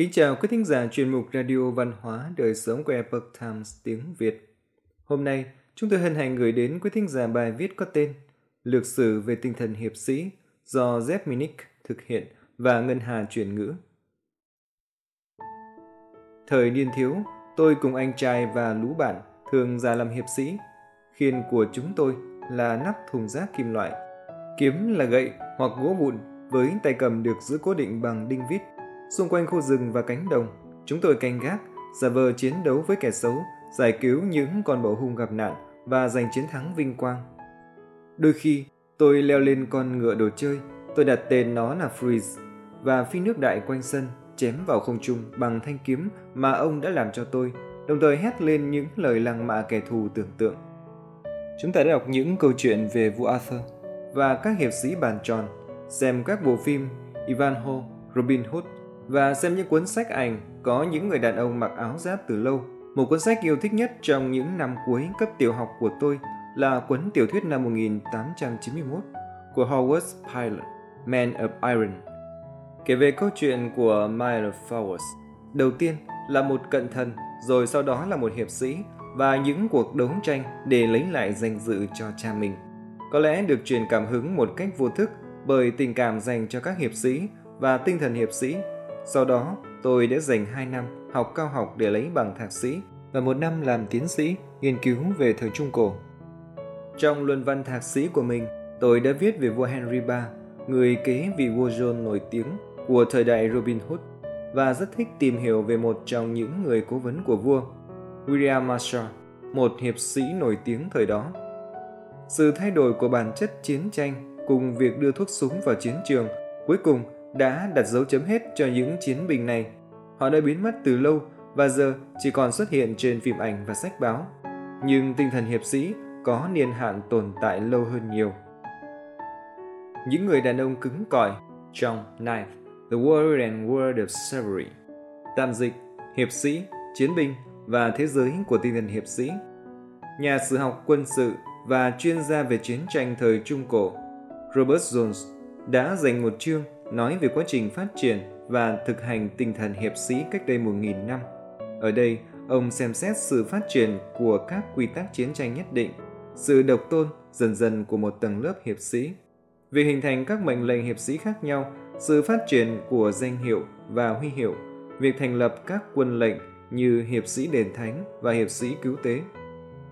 Kính chào quý thính giả chuyên mục Radio Văn hóa Đời sống của Epoch Times tiếng Việt. Hôm nay, chúng tôi hân hạnh gửi đến quý thính giả bài viết có tên Lược sử về tinh thần hiệp sĩ do Jeff Minnick thực hiện và Ngân Hà chuyển ngữ. Thời niên thiếu, tôi cùng anh trai và lũ bạn thường ra làm hiệp sĩ. Khiên của chúng tôi là nắp thùng rác kim loại. Kiếm là gậy hoặc gỗ vụn với tay cầm được giữ cố định bằng đinh vít. Xung quanh khu rừng và cánh đồng, chúng tôi canh gác, giả vờ chiến đấu với kẻ xấu, giải cứu những con bọ hung gặp nạn và giành chiến thắng vinh quang. Đôi khi, tôi leo lên con ngựa đồ chơi, tôi đặt tên nó là Freeze và phi nước đại quanh sân, chém vào không trung bằng thanh kiếm mà ông đã làm cho tôi, đồng thời hét lên những lời lăng mạ kẻ thù tưởng tượng. Chúng ta đã đọc những câu chuyện về vua Arthur và các hiệp sĩ bàn tròn, xem các bộ phim Ivanhoe, Robin Hood và xem những cuốn sách ảnh có những người đàn ông mặc áo giáp từ lâu. Một cuốn sách yêu thích nhất trong những năm cuối cấp tiểu học của tôi là cuốn tiểu thuyết năm 1891 của Howard Pyle, Man of Iron. Kể về câu chuyện của Miles Fowers, Đầu tiên là một cận thần, rồi sau đó là một hiệp sĩ và những cuộc đấu tranh để lấy lại danh dự cho cha mình. Có lẽ được truyền cảm hứng một cách vô thức bởi tình cảm dành cho các hiệp sĩ và tinh thần hiệp sĩ. Sau đó, tôi đã dành 2 năm học cao học để lấy bằng thạc sĩ và một năm làm tiến sĩ nghiên cứu về thời Trung Cổ. Trong luận văn thạc sĩ của mình, tôi đã viết về vua Henry III, người kế vị vua John nổi tiếng của thời đại Robin Hood và rất thích tìm hiểu về một trong những người cố vấn của vua, William Marshall, một hiệp sĩ nổi tiếng thời đó. Sự thay đổi của bản chất chiến tranh cùng việc đưa thuốc súng vào chiến trường cuối cùng đã đặt dấu chấm hết cho những chiến binh này. Họ đã biến mất từ lâu và giờ chỉ còn xuất hiện trên phim ảnh và sách báo. Nhưng tinh thần hiệp sĩ có niên hạn tồn tại lâu hơn nhiều. Những người đàn ông cứng cỏi trong Knife, The World and World of Chivalry, tạm dịch, hiệp sĩ, chiến binh và thế giới của tinh thần hiệp sĩ. Nhà sử học quân sự và chuyên gia về chiến tranh thời Trung Cổ, Robert Jones đã dành một chương nói về quá trình phát triển và thực hành tinh thần hiệp sĩ cách đây 1.000 năm. Ở đây, ông xem xét sự phát triển của các quy tắc chiến tranh nhất định, sự độc tôn dần dần của một tầng lớp hiệp sĩ, việc hình thành các mệnh lệnh hiệp sĩ khác nhau, sự phát triển của danh hiệu và huy hiệu, việc thành lập các quân lệnh như hiệp sĩ đền thánh và hiệp sĩ cứu tế,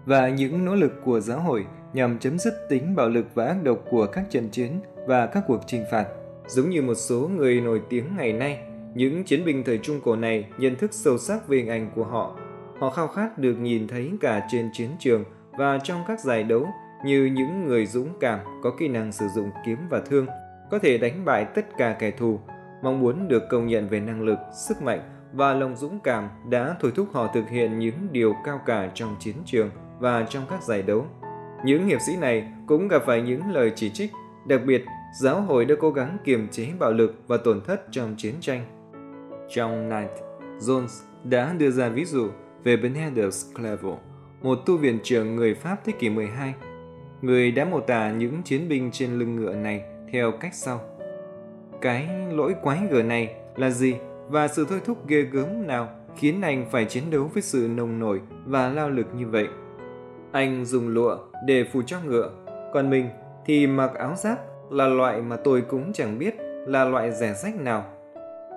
và những nỗ lực của giáo hội nhằm chấm dứt tính bạo lực và ác độc của các trận chiến và các cuộc trừng phạt. Giống như một số người nổi tiếng ngày nay, những chiến binh thời Trung Cổ này nhận thức sâu sắc về hình ảnh của họ. Họ khao khát được nhìn thấy cả trên chiến trường và trong các giải đấu như những người dũng cảm có kỹ năng sử dụng kiếm và thương, có thể đánh bại tất cả kẻ thù, mong muốn được công nhận về năng lực, sức mạnh và lòng dũng cảm đã thôi thúc họ thực hiện những điều cao cả trong chiến trường và trong các giải đấu. Những hiệp sĩ này cũng gặp phải những lời chỉ trích, đặc biệt giáo hội đã cố gắng kiềm chế bạo lực và tổn thất trong chiến tranh. Trong Night, Jones đã đưa ra ví dụ về Benedict Clavel, một tu viện trưởng người Pháp thế kỷ 12. Người đã mô tả những chiến binh trên lưng ngựa này theo cách sau. Cái lỗi quái gở này là gì và sự thôi thúc ghê gớm nào khiến anh phải chiến đấu với sự nồng nổi và lao lực như vậy? Anh dùng lụa để phủ cho ngựa, còn mình thì mặc áo giáp là loại mà tôi cũng chẳng biết là loại rẻ rách nào.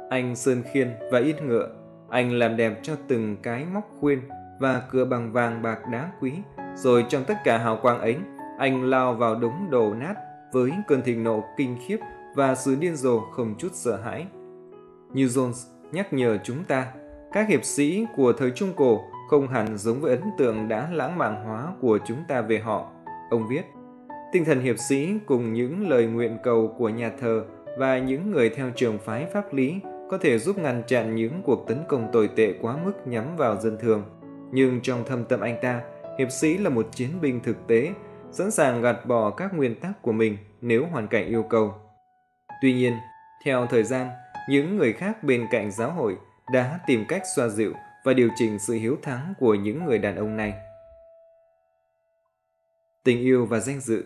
Anh sơn khiên và ít ngựa, anh làm đẹp cho từng cái móc khuyên và cửa bằng vàng bạc đá quý, rồi trong tất cả hào quang ấy, anh lao vào đống đồ nát với cơn thịnh nộ kinh khiếp và sự điên rồ không chút sợ hãi. Như Jones nhắc nhở chúng ta, các hiệp sĩ của thời Trung Cổ không hẳn giống với ấn tượng đã lãng mạn hóa của chúng ta về họ. Ông viết, tinh thần hiệp sĩ cùng những lời nguyện cầu của nhà thờ và những người theo trường phái pháp lý có thể giúp ngăn chặn những cuộc tấn công tồi tệ quá mức nhắm vào dân thường. Nhưng trong thâm tâm anh ta, hiệp sĩ là một chiến binh thực tế, sẵn sàng gạt bỏ các nguyên tắc của mình nếu hoàn cảnh yêu cầu. Tuy nhiên, theo thời gian, những người khác bên cạnh giáo hội đã tìm cách xoa dịu và điều chỉnh sự hiếu thắng của những người đàn ông này. Tình yêu và danh dự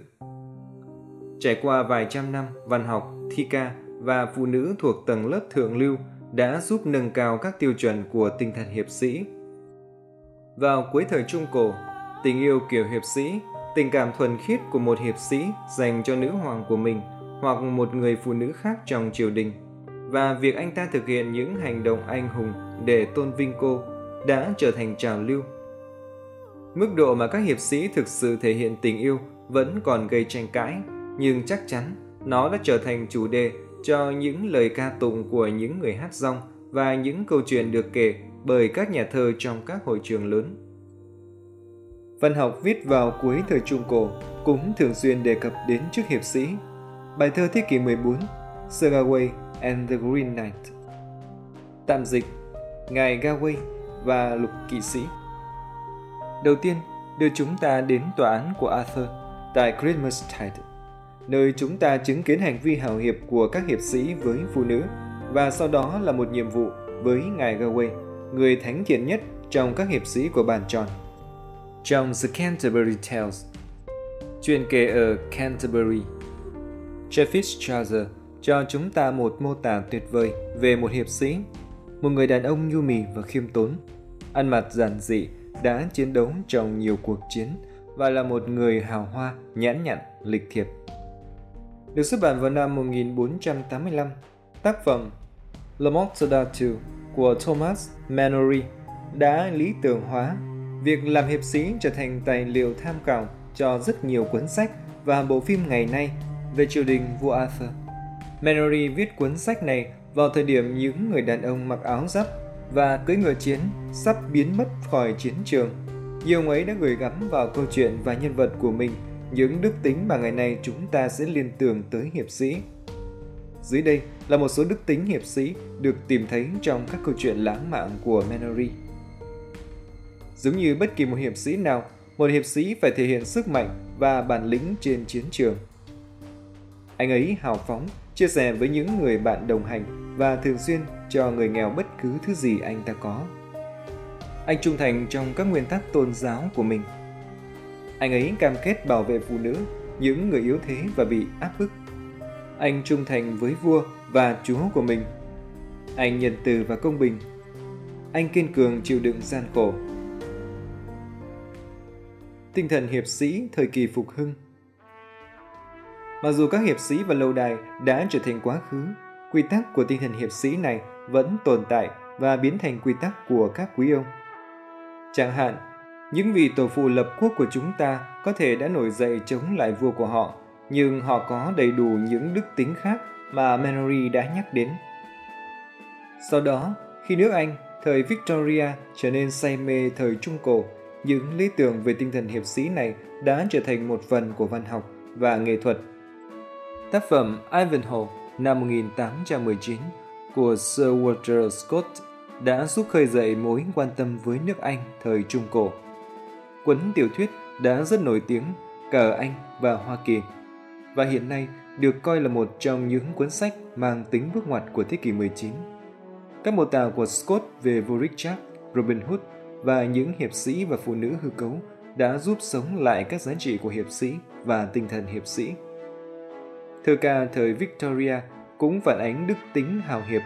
Trải qua vài trăm năm văn học, thi ca và phụ nữ thuộc tầng lớp thượng lưu đã giúp nâng cao các tiêu chuẩn của tinh thần hiệp sĩ. Vào cuối thời Trung Cổ, tình yêu kiểu hiệp sĩ, tình cảm thuần khiết của một hiệp sĩ dành cho nữ hoàng của mình hoặc một người phụ nữ khác trong triều đình và việc anh ta thực hiện những hành động anh hùng để tôn vinh cô đã trở thành trào lưu. Mức độ mà các hiệp sĩ thực sự thể hiện tình yêu vẫn còn gây tranh cãi, nhưng chắc chắn nó đã trở thành chủ đề cho những lời ca tụng của những người hát rong và những câu chuyện được kể bởi các nhà thơ trong các hội trường lớn. Văn học viết vào cuối thời Trung Cổ cũng thường xuyên đề cập đến chức hiệp sĩ. Bài thơ thế kỷ 14, Sir Gawain and the Green Knight. Tạm dịch, Ngài Gawain và Lục Kỵ Sĩ. Đầu tiên, đưa chúng ta đến tòa án của Arthur tại Christmastide, nơi chúng ta chứng kiến hành vi hào hiệp của các hiệp sĩ với phụ nữ và sau đó là một nhiệm vụ với Ngài Gawain, người thánh thiện nhất trong các hiệp sĩ của bàn tròn. Trong The Canterbury Tales, chuyện kể ở Canterbury, Jeffis Chaucer cho chúng ta một mô tả tuyệt vời về một hiệp sĩ, một người đàn ông nhu mì và khiêm tốn, ăn mặc giản dị, đã chiến đấu trong nhiều cuộc chiến và là một người hào hoa, nhãn nhặn, lịch thiệp. Được xuất bản vào năm 1485, tác phẩm La Morte d'Arthur của Thomas Manory đã lý tưởng hóa việc làm hiệp sĩ trở thành tài liệu tham khảo cho rất nhiều cuốn sách và bộ phim ngày nay về triều đình vua Arthur. Manory viết cuốn sách này vào thời điểm những người đàn ông mặc áo giáp và cưỡi ngựa chiến sắp biến mất khỏi chiến trường. Nhiều ông ấy đã gửi gắm vào câu chuyện và nhân vật của mình những đức tính mà ngày nay chúng ta sẽ liên tưởng tới hiệp sĩ. Dưới đây là một số đức tính hiệp sĩ được tìm thấy trong các câu chuyện lãng mạn của Menory. Giống như bất kỳ một hiệp sĩ nào, một hiệp sĩ phải thể hiện sức mạnh và bản lĩnh trên chiến trường. Anh ấy hào phóng, chia sẻ với những người bạn đồng hành và thường xuyên cho người nghèo bất cứ thứ gì anh ta có. Anh trung thành trong các nguyên tắc tôn giáo của mình. Anh ấy cam kết bảo vệ phụ nữ, những người yếu thế và bị áp bức. Anh trung thành với vua và chúa của mình. Anh nhân từ và công bình. Anh kiên cường chịu đựng gian khổ. Tinh thần hiệp sĩ thời kỳ phục hưng Mặc dù các hiệp sĩ và lâu đài đã trở thành quá khứ, quy tắc của tinh thần hiệp sĩ này vẫn tồn tại và biến thành quy tắc của các quý ông. Chẳng hạn, những vị tổ phụ lập quốc của chúng ta có thể đã nổi dậy chống lại vua của họ, nhưng họ có đầy đủ những đức tính khác mà Manory đã nhắc đến. Sau đó, khi nước Anh, thời Victoria trở nên say mê thời Trung Cổ, những lý tưởng về tinh thần hiệp sĩ này đã trở thành một phần của văn học và nghệ thuật. Tác phẩm Ivanhoe năm 1819 của Sir Walter Scott đã giúp khơi dậy mối quan tâm với nước Anh thời Trung Cổ. Cuốn tiểu thuyết đã rất nổi tiếng cả ở Anh và Hoa Kỳ và hiện nay được coi là một trong những cuốn sách mang tính bước ngoặt của thế kỷ 19. Các mô tả của Scott về vua Richard, Robin Hood và những hiệp sĩ và phụ nữ hư cấu đã giúp sống lại các giá trị của hiệp sĩ và tinh thần hiệp sĩ. Thơ ca thời Victoria cũng phản ánh đức tính hào hiệp.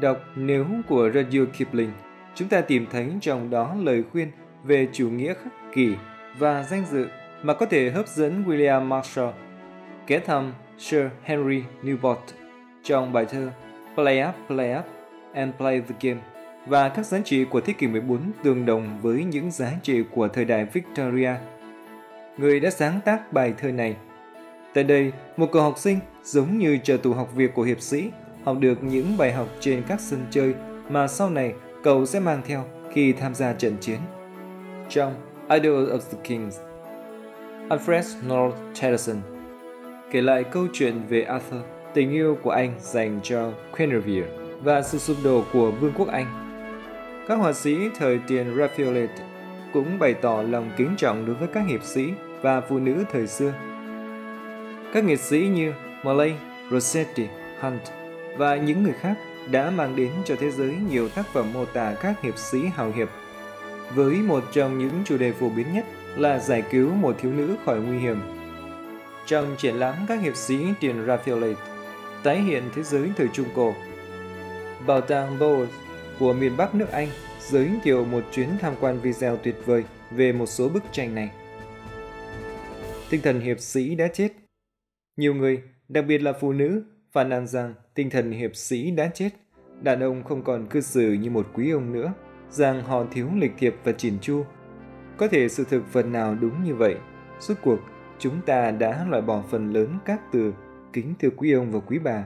Đọc Nếu của Rudyard Kipling, chúng ta tìm thấy trong đó lời khuyên về chủ nghĩa khắc kỷ và danh dự mà có thể hấp dẫn William Marshall, ghé thăm Sir Henry Newport trong bài thơ Play Up, Play Up and Play the Game và các giá trị của thế kỷ 14 tương đồng với những giá trị của thời đại Victoria. Người đã sáng tác bài thơ này Tại đây, một cậu học sinh giống như trợ tù học việc của hiệp sĩ, học được những bài học trên các sân chơi mà sau này cậu sẽ mang theo khi tham gia trận chiến. Trong Idol of the Kings, Alfred North Tennyson kể lại câu chuyện về Arthur, tình yêu của anh dành cho Guinevere và sự sụp đổ của Vương quốc Anh. Các họa sĩ thời tiền Raphaelite cũng bày tỏ lòng kính trọng đối với các hiệp sĩ và phụ nữ thời xưa các nghệ sĩ như Malay, Rossetti, Hunt và những người khác đã mang đến cho thế giới nhiều tác phẩm mô tả các hiệp sĩ hào hiệp. Với một trong những chủ đề phổ biến nhất là giải cứu một thiếu nữ khỏi nguy hiểm. Trong triển lãm các hiệp sĩ tiền Raphaelite, tái hiện thế giới thời Trung Cổ. Bảo tàng Bowes của miền Bắc nước Anh giới thiệu một chuyến tham quan video tuyệt vời về một số bức tranh này. Tinh thần hiệp sĩ đã chết. Nhiều người, đặc biệt là phụ nữ, phàn nàn rằng tinh thần hiệp sĩ đã chết. Đàn ông không còn cư xử như một quý ông nữa, rằng họ thiếu lịch thiệp và chỉn chu. Có thể sự thực phần nào đúng như vậy. Suốt cuộc, chúng ta đã loại bỏ phần lớn các từ kính thưa quý ông và quý bà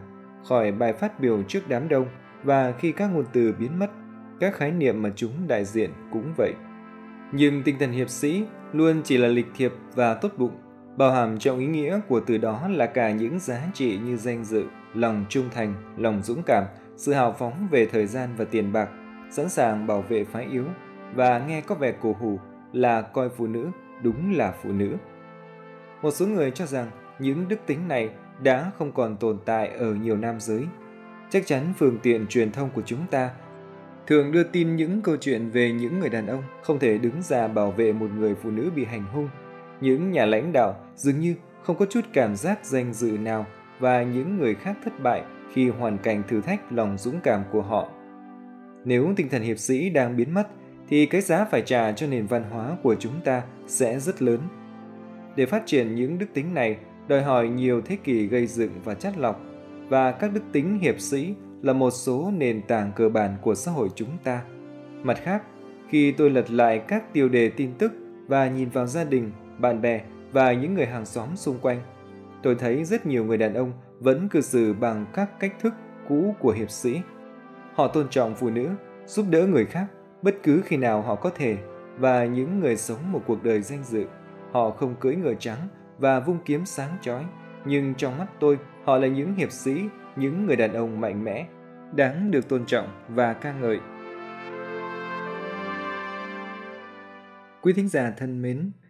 khỏi bài phát biểu trước đám đông và khi các ngôn từ biến mất, các khái niệm mà chúng đại diện cũng vậy. Nhưng tinh thần hiệp sĩ luôn chỉ là lịch thiệp và tốt bụng, bao hàm trong ý nghĩa của từ đó là cả những giá trị như danh dự, lòng trung thành, lòng dũng cảm, sự hào phóng về thời gian và tiền bạc, sẵn sàng bảo vệ phái yếu và nghe có vẻ cổ hủ là coi phụ nữ đúng là phụ nữ. Một số người cho rằng những đức tính này đã không còn tồn tại ở nhiều nam giới. Chắc chắn phương tiện truyền thông của chúng ta thường đưa tin những câu chuyện về những người đàn ông không thể đứng ra bảo vệ một người phụ nữ bị hành hung. Những nhà lãnh đạo dường như không có chút cảm giác danh dự nào và những người khác thất bại khi hoàn cảnh thử thách lòng dũng cảm của họ. Nếu tinh thần hiệp sĩ đang biến mất thì cái giá phải trả cho nền văn hóa của chúng ta sẽ rất lớn. Để phát triển những đức tính này đòi hỏi nhiều thế kỷ gây dựng và chắt lọc, và các đức tính hiệp sĩ là một số nền tảng cơ bản của xã hội chúng ta. Mặt khác, khi tôi lật lại các tiêu đề tin tức và nhìn vào gia đình, bạn bè và những người hàng xóm xung quanh, tôi thấy rất nhiều người đàn ông vẫn cư xử bằng các cách thức cũ của hiệp sĩ. Họ tôn trọng phụ nữ, giúp đỡ người khác bất cứ khi nào họ có thể và những người sống một cuộc đời danh dự. Họ không cưỡi ngựa trắng và vung kiếm sáng chói, nhưng trong mắt tôi, họ là những hiệp sĩ, những người đàn ông mạnh mẽ, đáng được tôn trọng và ca ngợi. Quý thính giả thân mến,